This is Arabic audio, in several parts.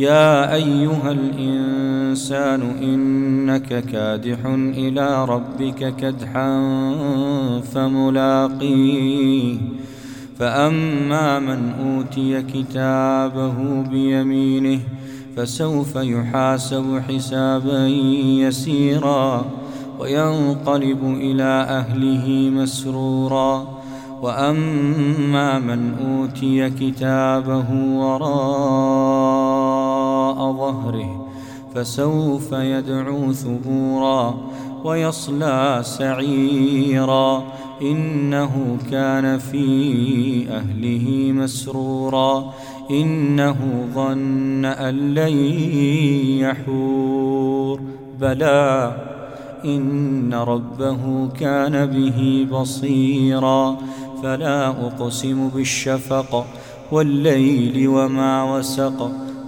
يا أيها الإنسان إنك كادح إلى ربك كدحا فملاقيه. فأما من أوتي كتابه بيمينه فسوف يحاسب حسابا يسيرا وينقلب إلى أهله مسرورا. وأما من أوتي كتابه وراء ظهره فسوف يدعو ثبورا ويصلى سعيرا إنه كان في أهله مسرورا إنه ظن أن لن يحور بلى إن ربه كان به بصيرا فلا أقسم بالشفق والليل وما وسق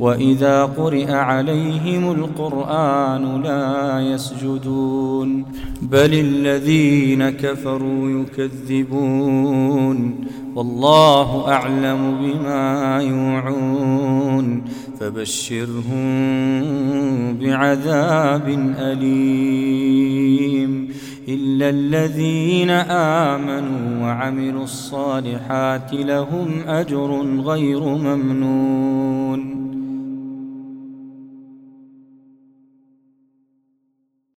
وإذا قرئ عليهم القرآن لا يسجدون. بل الذين كفروا يكذبون. والله أعلم بما يوعون. فبشرهم بعذاب أليم. إلا الذين آمنوا وعملوا الصالحات لهم أجر غير ممنون.